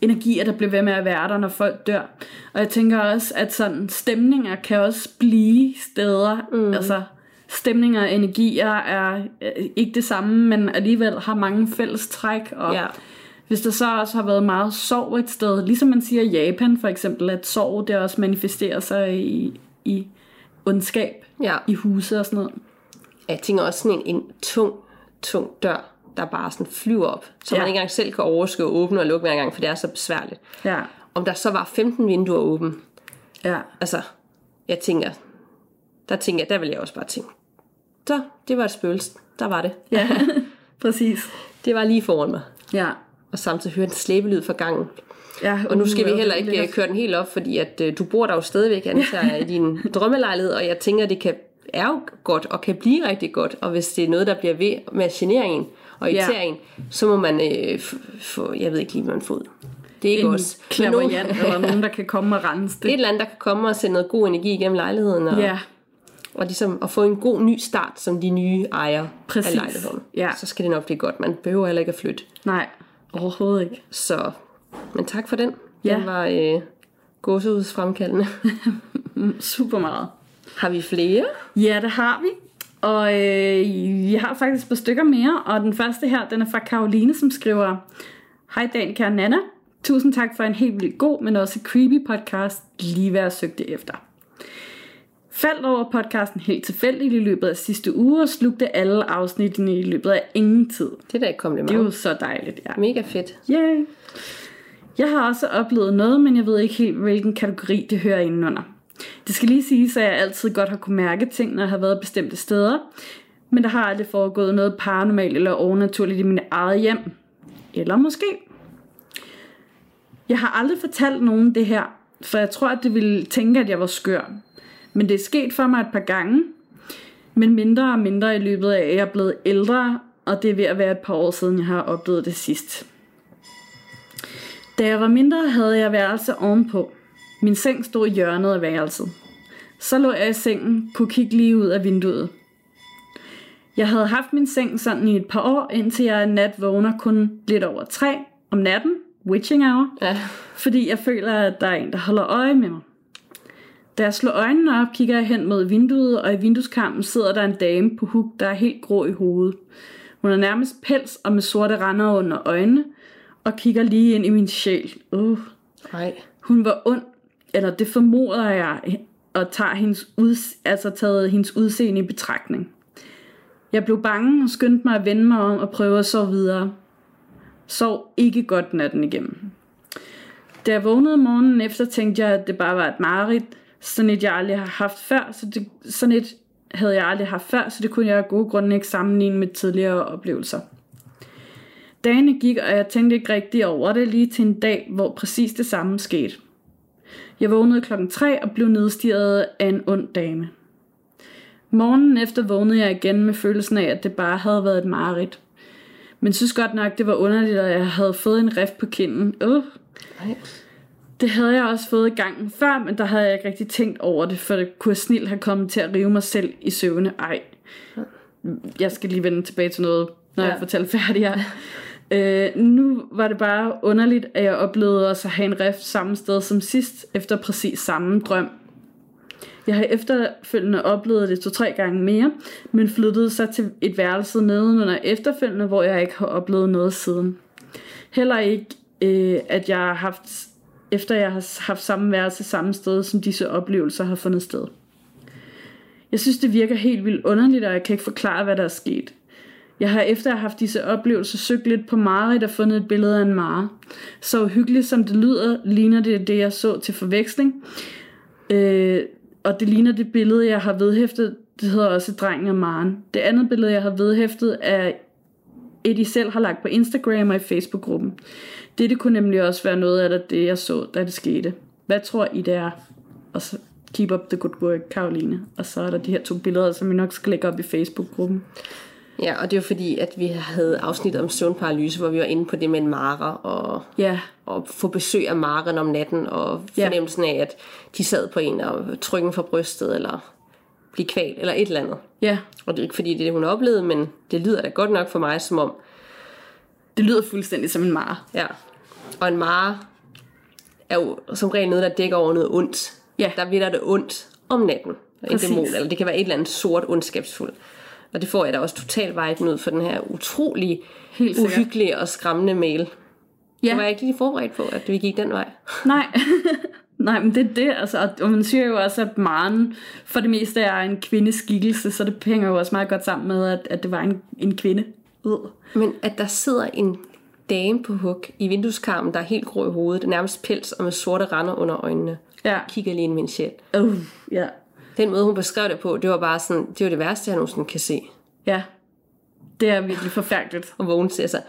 energier, der bliver ved med at være der, når folk dør? Og jeg tænker også, at sådan stemninger kan også blive steder. Mm. Altså, stemninger og energier er øh, ikke det samme, men alligevel har mange fælles træk. Og Ja. hvis der så også har været meget sorg et sted, ligesom man siger i Japan for eksempel, at sorg det også manifesterer sig i, i ondskab Ja. i huse og sådan noget. Jeg tænker også sådan en, en tung, tung dør, der bare sådan flyver op, så Ja. man ikke engang selv kan overskue og åbne og lukke hver gang, for det er så besværligt. Ja, Om der så var 15 vinduer åbne, ja. altså, jeg tænker, der tænker jeg, der vil jeg også bare tænke, så, det var et spøgelse, der var det. Ja, *laughs* præcis. Det var lige foran mig. Ja. Og samtidig høre en slæbelyd fra gangen. ja Og nu skal vi uh, heller er ikke øh, køre den helt op, fordi at øh, du bor der jo stadigvæk, antager jeg, i din *laughs* drømmelejlighed, og jeg tænker, at det kan, er jo godt, og kan blive rigtig godt, og hvis det er noget, der bliver ved med at genere en og irritere Ja. en, så må man øh, få, jeg ved ikke lige, hvad man får ud. Det er ikke en os. Men nogen- eller nogen, der kan komme og rense *laughs* et det. eller andet, der kan komme og sende noget god energi igennem lejligheden, og, Ja, og ligesom at få en god ny start som de nye ejere Præcis. af lejligheden. Ja. Så skal det nok blive godt. Man behøver heller ikke at flytte. nej, overhovedet ikke. Så, men tak for den. Ja. Den var øh, gåsehudsfremkaldende. *laughs* Super meget. Har vi flere? Ja, det har vi. Og øh, vi har faktisk et par stykker mere, og den første her, den er fra Karoline, som skriver Hej Danica og Nana. Tusind tak for en helt vildt god, men også creepy podcast, lige hvad jeg søgte efter. Faldt over podcasten helt tilfældigt i løbet af sidste uge, og slugte alle afsnittene i løbet af ingen tid. Det er da et kompliment. Det er jo så dejligt, ja. Mega fedt. Yay. Jeg har også oplevet noget, men jeg ved ikke helt, hvilken kategori det hører indenunder. Det skal lige siges, at jeg altid godt har kunne mærke ting, når jeg har været bestemte steder, men der har aldrig foregået noget paranormalt eller overnaturligt i min eget hjem. Eller måske. Jeg har aldrig fortalt nogen det her, for jeg tror, at det ville tænke, at jeg var skør. Men det er sket for mig et par gange, men mindre og mindre i løbet af, at jeg er blevet ældre, og det er ved at være et par år siden, jeg har oplevet det sidst. Da jeg var mindre, havde jeg værelse ovenpå. Min seng stod i hjørnet af værelset. Så lå jeg i sengen, kunne kigge lige ud af vinduet. Jeg havde haft min seng sådan i et par år, indtil jeg en nat vågner kun lidt over tre om natten, witching hour, Ja. fordi jeg føler, at der er en, der holder øje med mig. Da jeg slår øjnene op, kigger jeg hen mod vinduet, og i vindueskarmen sidder der en dame på huk, der er helt grå i hovedet. Hun er nærmest pels og med sorte render under øjnene, og kigger lige ind i min sjæl. Uh. Nej. Hun var ond, eller det formoder jeg, og tager hendes uds- altså taget hendes udseende i betragtning. Jeg blev bange og skyndte mig at vende mig om og prøve at sove videre. Sov ikke godt natten igennem. Da jeg vågnede morgenen efter, tænkte jeg, at det bare var et mareridt. Sådan et, jeg aldrig har haft før. Så det, sådan et havde jeg aldrig haft før, så det kunne jeg af gode grunde ikke sammenligne med tidligere oplevelser. Dagene gik, og jeg tænkte ikke rigtig over det lige til en dag, hvor præcis det samme skete. Jeg vågnede klokken 3 og blev nedstirret af en ond dame. Morgenen efter vågnede jeg igen med følelsen af, at det bare havde været et mareridt. Men synes godt nok, det var underligt, at jeg havde fået en rift på kinden. Uh. Nej. Det havde jeg også fået i gangen før, men der havde jeg ikke rigtig tænkt over det, for det kunne jeg snilt have kommet til at rive mig selv i søvne. Ej, jeg skal lige vende tilbage til noget, når. Ja. jeg fortæller færdig her. *laughs* Øh, nu var det bare underligt, at jeg oplevede også at have en rift samme sted som sidst, efter præcis samme drøm. Jeg har efterfølgende oplevet det to-tre gange mere, men flyttede så til et værelse nedenunder efterfølgende, hvor jeg ikke har oplevet noget siden. Heller ikke, øh, at jeg har haft, efter jeg har haft samme værelse samme sted, som disse oplevelser har fundet sted. Jeg synes, det virker helt vildt underligt, og jeg kan ikke forklare, hvad der er sket. Jeg har efter at have haft disse oplevelser søgt lidt på Marit og fundet et billede af en mare. Så hyggeligt som det lyder, ligner det det, jeg så til forveksling. Øh, og det ligner det billede, jeg har vedhæftet. Det hedder også Drengen og Maren. Det andet billede, jeg har vedhæftet, er et, de selv har lagt på Instagram og i Facebook-gruppen. Dette kunne nemlig også være noget af det, jeg så, da det skete. Hvad tror I, det er? Og så keep up the good work, Karoline. Og så er der de her to billeder, som vi nok skal lægge op i Facebook-gruppen. Ja, og det var fordi, at vi havde afsnit om søvnparalyse, hvor vi var inde på det med en mare og, Ja, og få besøg af maren om natten, og Ja. fornemmelsen af, at de sad på en og trykken fra brystet, eller blive kvalt, eller et eller andet. ja. Og det er ikke fordi, det er det, hun oplevede, men det lyder da godt nok for mig, som om, Det lyder fuldstændig som en mare. ja. Og en mare er jo som regel noget, der dækker over noget ondt. Ja. Der bliver der det ondt om natten. En dæmon, eller det kan være et eller andet sort ondskabsfuldt. Og det får jeg da også totalt viben ud for den her utrolig Helt uhyggelige og skræmmende mail. Ja. Det var jeg ikke lige forberedt på, at vi gik den vej. Nej. *laughs* *laughs* Nej, men det er det, altså, og man siger jo også, at Maren for det meste er en kvindeskikkelse, så det hænger jo også meget godt sammen med, at, at det var en, en kvinde. Uh. Men at der sidder en dame på huk i vindueskarmen, der er helt grå i hovedet, nærmest pels og med sorte render under øjnene, Ja. kigger lige ind i min sjæl. Uh, ja. Den måde, hun beskrev det på, det var bare sådan, det var det værste, jeg nogensinde kan se. Ja. Det er virkelig forfærdeligt. Og vågne til sig.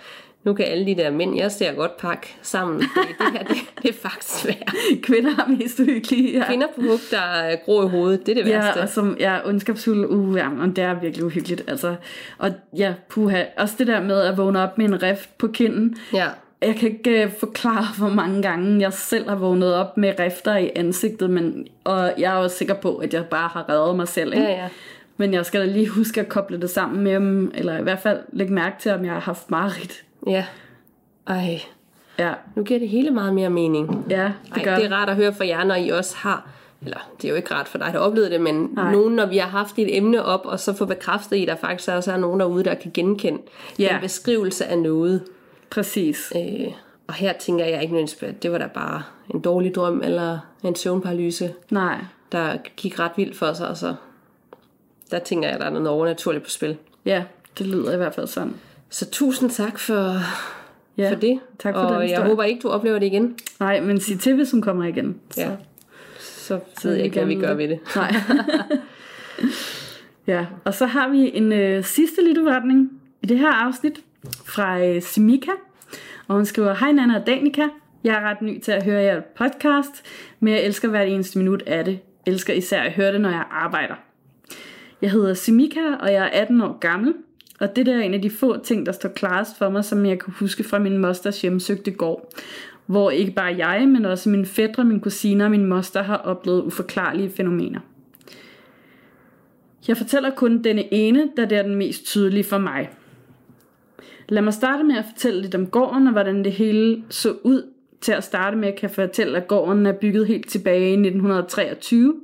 Nu kan alle de der mænd, jeg ser godt pakke sammen. Det, det her, det, det er faktisk svært. *laughs* Kvinder er mest uhyggelige. Ja. Kvinder på huk, der er grå i hovedet, det er det værste. Ja, og som ja, ondskabsfulde, uh, ja, men det er virkelig uhyggeligt. Altså. Og ja, puha, også det der med at vågne op med en rift på kinden. ja. Jeg kan ikke uh, forklare, hvor mange gange jeg selv har vågnet op med rifter i ansigtet, men, og jeg er også sikker på, at jeg bare har reddet mig selv. Ikke? Ja, ja. Men jeg skal da lige huske at koble det sammen med dem, eller i hvert fald lægge mærke til, om jeg har haft mareridt. Ja. Ej, Ja, nu giver det hele meget mere mening. ja det Ej, gør det er rart at høre fra jer, når I også har, eller det er jo ikke rart for dig, der oplevede det, men Nej. Nogen, når vi har haft et emne op, og så få bekræftet i, at der faktisk også er nogen derude, der kan genkende Ja. en beskrivelse af noget. Præcis. Øh, og her tænker jeg ikke nødvendigvis, at det var da bare en dårlig drøm, eller en søvnparalyse, Nej, der gik ret vildt for sig, og så der tænker jeg, at der er noget overnaturligt på spil. ja, det lyder i hvert fald sådan. Så tusind tak for, Ja, for det. tak for og den jeg historie. håber ikke, du oplever det igen. Nej, men sig til, hvis hun kommer igen. Så. Ja. Så ved jeg ikke, hvad vi gør ved det. Nej. *laughs* ja, og så har vi en øh, sidste lytteretning i det her afsnit fra øh, Simika. Og hun skriver, Hej Nana og Danika. Jeg er ret ny til at høre jer podcast, men jeg elsker hvert eneste minut af det. Elsker især at høre det, når jeg arbejder. Jeg hedder Simika, og jeg er 18 år gammel. Og det der er en af de få ting, der står klarest for mig, som jeg kan huske fra min mosters hjemsøgte gård. Hvor ikke bare jeg, men også min fædre, min kusiner og min moster har oplevet uforklarlige fænomener. Jeg fortæller kun denne ene, da det er den mest tydelige for mig. Lad mig starte med at fortælle lidt om gården og hvordan det hele så ud. Til at starte med kan jeg fortælle, at gården er bygget helt tilbage i 1923.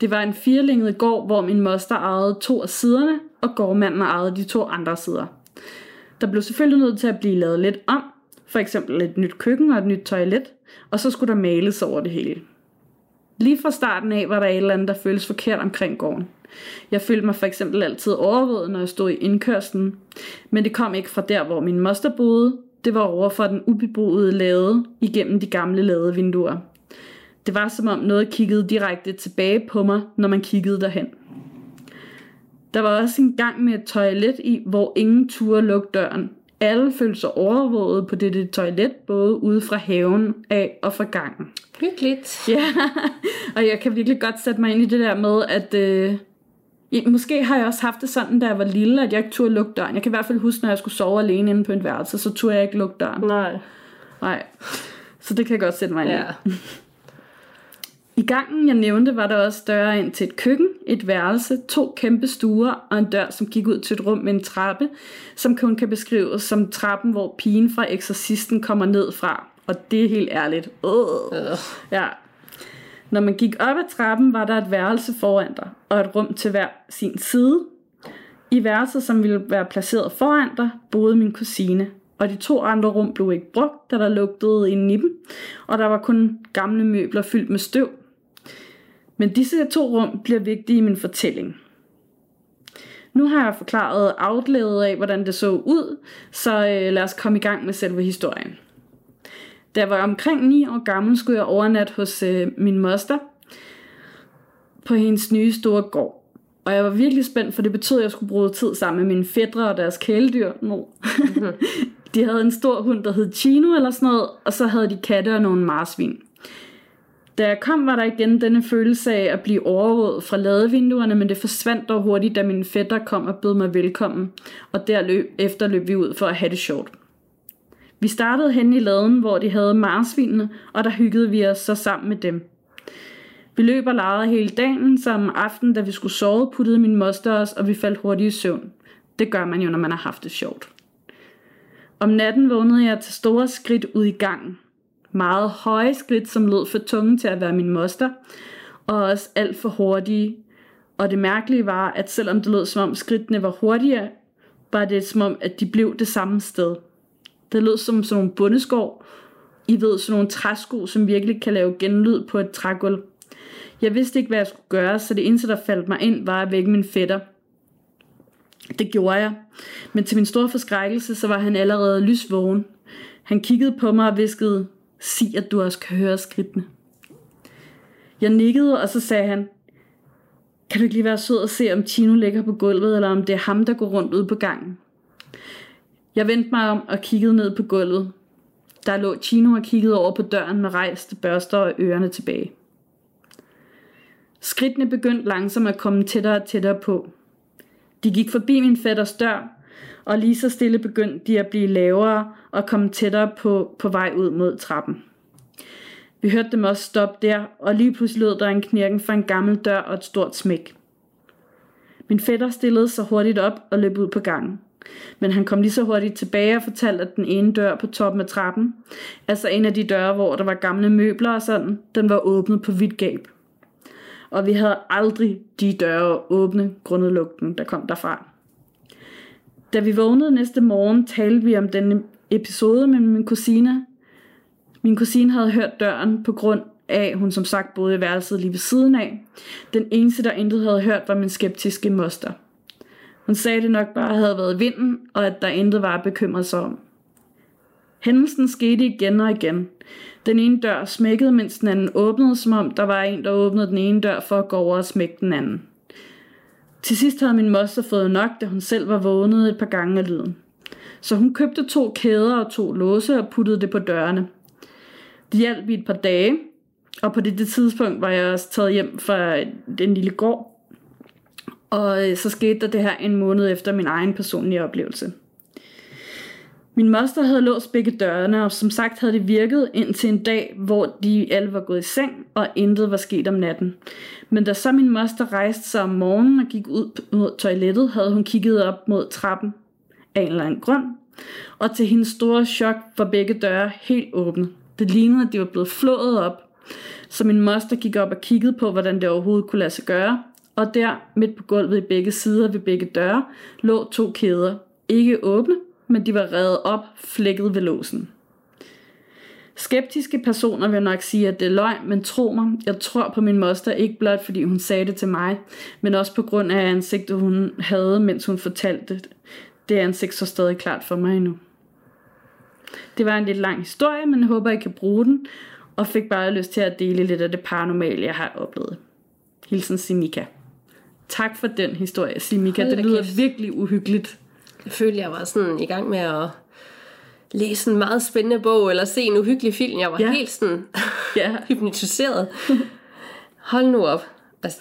Det var en firlinget gård, hvor min moster ejede to af siderne, og gårdmanden ejede de to andre sider. Der blev selvfølgelig nødt til at blive lavet lidt om, for eksempel et nyt køkken og et nyt toilet, og så skulle der males over det hele. Lige fra starten af var der et eller andet, der føltes forkert omkring gården. Jeg følte mig for eksempel altid overvåget, når jeg stod i indkørslen, men det kom ikke fra der, hvor min moster boede. Det var over for den ubeboede lade igennem de gamle ladevinduer. Det var som om noget kiggede direkte tilbage på mig, når man kiggede derhen. Der var også en gang med et toilet i, hvor ingen turde lukke døren. Alle følte sig overvåget på dette toilet, både ude fra haven af og fra gangen. Hyggeligt. Ja, og jeg kan virkelig godt sætte mig ind i det der med, at øh, måske har jeg også haft det sådan, da jeg var lille, at jeg ikke turde lukke døren. Jeg kan i hvert fald huske, når jeg skulle sove alene inde på en værelse, så turde jeg ikke lukke døren. Nej. Nej, så det kan jeg godt sætte mig ind i. Ja. I gangen, jeg nævnte, var der også døre ind til et køkken, et værelse, to kæmpe stuer og en dør, som gik ud til et rum med en trappe, som kun kan beskrives som trappen, hvor pigen fra eksorcisten kommer ned fra. Og det er helt ærligt. Uh. Øh. Ja. Når man gik op ad trappen, var der et værelse foran dig, og et rum til hver sin side. I værelset, som ville være placeret foran dig, boede min kusine, og de to andre rum blev ikke brugt, da der lugtede inde i dem, og der var kun gamle møbler fyldt med støv. Men disse to rum bliver vigtige i min fortælling. Nu har jeg forklaret outlaget af, hvordan det så ud, så øh, lad os komme i gang med selve historien. Da jeg var omkring 9 år gammel, skulle jeg overnatte hos øh, min moster på hendes nye store gård. Og jeg var virkelig spændt, for det betød, at jeg skulle bruge tid sammen med mine fædre og deres kæledyr. No. *laughs* de havde en stor hund, der hed Chino eller sådan noget, og så havde de katte og nogle marsvin. Da jeg kom, var der igen denne følelse af at blive overvåget fra ladevinduerne, men det forsvandt dog hurtigt, da min fætter kom og bød mig velkommen, og derefter løb vi ud for at have det sjovt. Vi startede hen i laden, hvor de havde marsvinene, og der hyggede vi os så sammen med dem. Vi løb og legede hele dagen, så om aftenen, da vi skulle sove, puttede min moster os, og vi faldt hurtigt i søvn. Det gør man jo, når man har haft det sjovt. Om natten vågnede jeg til store skridt ud i gangen. Meget høje skridt, som lød for tunge til at være min moster, og også alt for hurtige. Og det mærkelige var, at selvom det lød som om skridtene var hurtigere, var det som om, at de blev det samme sted. Det lød som sådan nogle bundeskov. I ved, sådan nogle træsko, som virkelig kan lave genlyd på et trægulv. Jeg vidste ikke, hvad jeg skulle gøre, så det eneste, der faldt mig ind, var at vække min fætter. Det gjorde jeg. Men til min store forskrækkelse, så var han allerede lysvågen. Han kiggede på mig og viskede, sig at du også kan høre skridtene. Jeg nikkede, og så sagde han, kan du ikke lige være sød og se, om Tino ligger på gulvet, eller om det er ham, der går rundt ude på gangen? Jeg vendte mig om og kiggede ned på gulvet. Der lå Chino og kiggede over på døren med rejste børster og ørerne tilbage. Skridtene begyndte langsomt at komme tættere og tættere på. De gik forbi min fætters dør, og lige så stille begyndte de at blive lavere og komme tættere på, på vej ud mod trappen. Vi hørte dem også stoppe der, og lige pludselig lød der en knirken fra en gammel dør og et stort smæk. Min fætter stillede sig hurtigt op og løb ud på gangen. Men han kom lige så hurtigt tilbage og fortalte, at den ene dør på toppen af trappen, altså en af de døre, hvor der var gamle møbler og sådan, den var åbnet på vidt gab. Og vi havde aldrig de døre åbne, grundet lugten, der kom derfra. Da vi vågnede næste morgen, talte vi om den episode med min kusine. Min kusine havde hørt døren på grund af, hun som sagt boede i værelset lige ved siden af. Den eneste, der intet havde hørt, var min skeptiske moster. Hun sagde, det nok bare havde været vinden, og at der intet var at bekymre sig om. Hændelsen skete igen og igen. Den ene dør smækkede, mens den anden åbnede, som om der var en, der åbnede den ene dør for at gå over og smække den anden. Til sidst havde min moster fået nok, da hun selv var vågnet et par gange af lyden. Så hun købte to kæder og to låse og puttede det på dørene. Det hjalp i et par dage, og på det, det tidspunkt var jeg også taget hjem fra den lille gård. Og øh, så skete der det her en måned efter min egen personlige oplevelse. Min moster havde låst begge dørene, og som sagt havde det virket indtil en dag, hvor de alle var gået i seng, og intet var sket om natten. Men da så min moster rejste sig om morgenen og gik ud mod toilettet, havde hun kigget op mod trappen af en eller anden grund, og til hendes store chok var begge døre helt åbne. Det lignede, at de var blevet flået op, så min moster gik op og kiggede på, hvordan det overhovedet kunne lade sig gøre, og der, midt på gulvet i begge sider ved begge døre, lå to kæder. Ikke åbne, men de var revet op, flækket ved låsen. Skeptiske personer vil nok sige, at det er løgn, men tro mig, jeg tror på min moster ikke blot fordi hun sagde det til mig, men også på grund af ansigtet hun havde, mens hun fortalte det. Det ansigt så stadig klart for mig endnu. Det var en lidt lang historie, men jeg håber, I kan bruge den, og fik bare lyst til at dele lidt af det paranormale, jeg har oplevet. Hilsen Simika. Tak for den historie, Simika. Hold Det lyder kæft. virkelig uhyggeligt. Jeg følte, jeg var sådan i gang med at læse en meget spændende bog, eller se en uhyggelig film. Jeg var Ja. helt sådan Ja, *laughs* hypnotiseret. Hold nu op. Altså,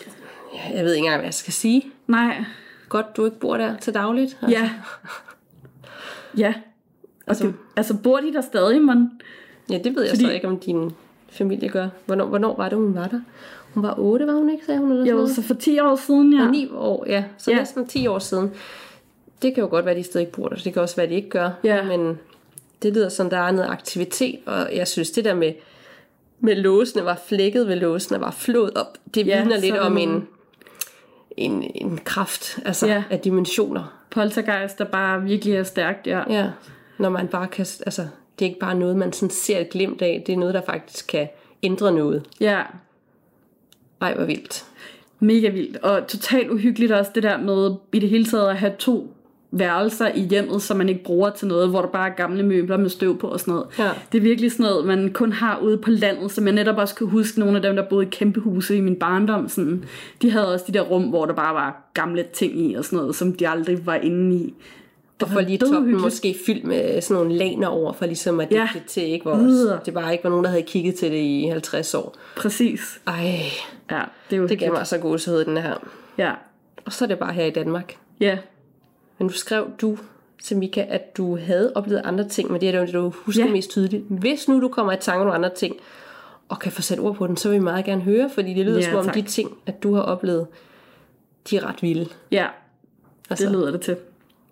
jeg ved ikke engang, hvad jeg skal sige. nej, Godt, du ikke bor der til dagligt. ja. Ja. Og det, altså, bor de der stadig, man? Ja, det ved jeg Fordi- så ikke, om din familie gør. Hvornår, hvornår var det, hun var der? Hun var 8, var hun ikke, sagde hun? Eller sådan Jo, noget? så for 10 år siden, ja. Og 9 år, ja. Så ja. næsten 10 år siden. Det kan jo godt være, at de stadig bor der. Det kan også være, at de ikke gør. Ja. Men det lyder som, der er noget aktivitet. Og jeg synes, det der med, med låsene var flækket ved låsene, var flået op. Det Ja, vidner lidt så- om en, en, en kraft altså ja. af dimensioner. Poltergeist, der bare virkelig er stærkt, ja. Ja. Når man bare kan... Altså, det er ikke bare noget, man sådan ser et glimt af. Det er noget, der faktisk kan ændre noget. Ja, Ej, hvor vildt. mega vildt. Og totalt uhyggeligt også det der med i det hele taget at have to værelser i hjemmet, som man ikke bruger til noget, hvor der bare er gamle møbler med støv på og sådan noget. Ja. Det er virkelig sådan noget, man kun har ude på landet, som jeg netop også kan huske nogle af dem, der boede i kæmpe huse i min barndom. Sådan, de havde også de der rum, hvor der bare var gamle ting i og sådan noget, som de aldrig var inde i. Og for lige toppen uhyggeligt. måske fyldt med sådan nogle laner over, for ligesom at Ja. ja. det til, ikke? Hvor det bare ikke var nogen, der havde kigget til det i 50 år. Præcis. Ej, Ja, det er jo det gav mig så gåsehud, den her. Ja, Og så er det bare her i Danmark. ja, Men nu skrev du til Mika, at du havde oplevet andre ting, men det er det, du husker Ja. mest tydeligt. Hvis nu du kommer i tanke om nogle andre ting, og kan få sat ord på den, så vil vi meget gerne høre, fordi det lyder Ja, som om tak. de ting, at du har oplevet, de er ret vilde. ja, Altså, det lyder det til.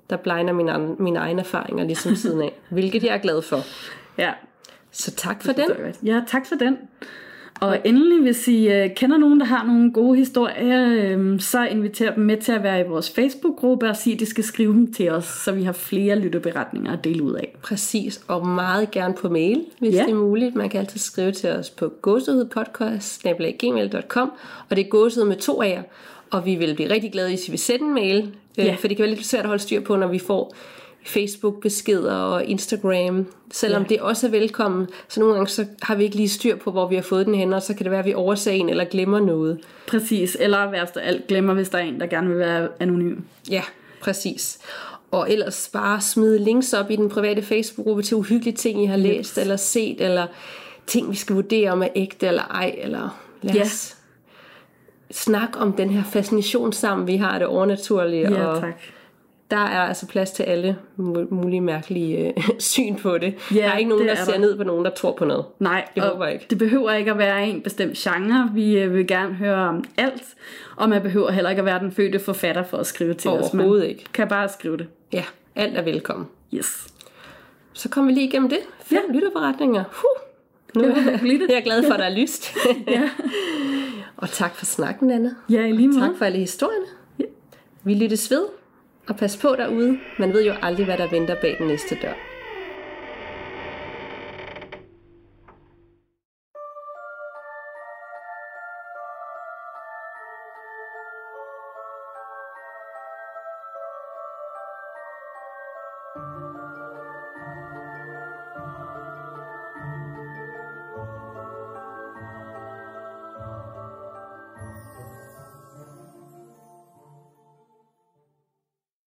der blegner mine, mine egne erfaringer ligesom siden af, hvilket jeg er glad for. Ja, Så tak for den. Ja, tak for den. Og endelig, hvis I øh, kender nogen, der har nogle gode historier, øh, så inviter dem med til at være i vores Facebook-gruppe og sige, at de skal skrive dem til os, så vi har flere lytteberetninger at dele ud af. Præcis, og meget gerne på mail, hvis Ja. ja. det er muligt. Man kan altid skrive til os på gåsehudpodcast.gmail.com og det er gåsehud med to A'er. Og vi vil blive rigtig glade, hvis I vil sende en mail, Ja. øh, for det kan være lidt svært at holde styr på, når vi får Facebook-beskeder og Instagram, selvom Ja. det også er velkommen. Så nogle gange så har vi ikke lige styr på, hvor vi har fået den hen, og så kan det være, at vi overser en eller glemmer noget. Præcis, eller værst af alt glemmer, hvis der er en, der gerne vil være anonym. Ja, præcis. Og ellers bare smide links op i den private Facebook-gruppe til uhyggelige ting, I har læst eller set, eller ting, vi skal vurdere om er ægte eller ej, eller lad os snakke om den her fascination sammen, vi har af det overnaturlige, Ja, og tak. Der er altså plads til alle mu- mulige mærkelige øh, *laughs* syn på det. Ja, der er ikke nogen, der er ser der. ned på nogen, der tror på noget. Nej, Det håber jeg ikke. det behøver ikke at være en bestemt genre. Vi øh, vil gerne høre om alt, og man behøver heller ikke at være den fødte forfatter for at skrive til os. Man Overhovedet ikke. kan bare skrive det. Ja, alt er velkommen. Yes. Så kom vi lige igennem det. Fem Ja. ja. lytterberetninger. Huh. Nu *laughs* jeg er glad for, at der er lyst. *laughs* Ja. Og tak for snakken, Anna. Ja, i lige måde. Tak for alle historierne. Vi lyttes ved, og pas på derude. Man ved jo aldrig, hvad der venter bag den næste dør.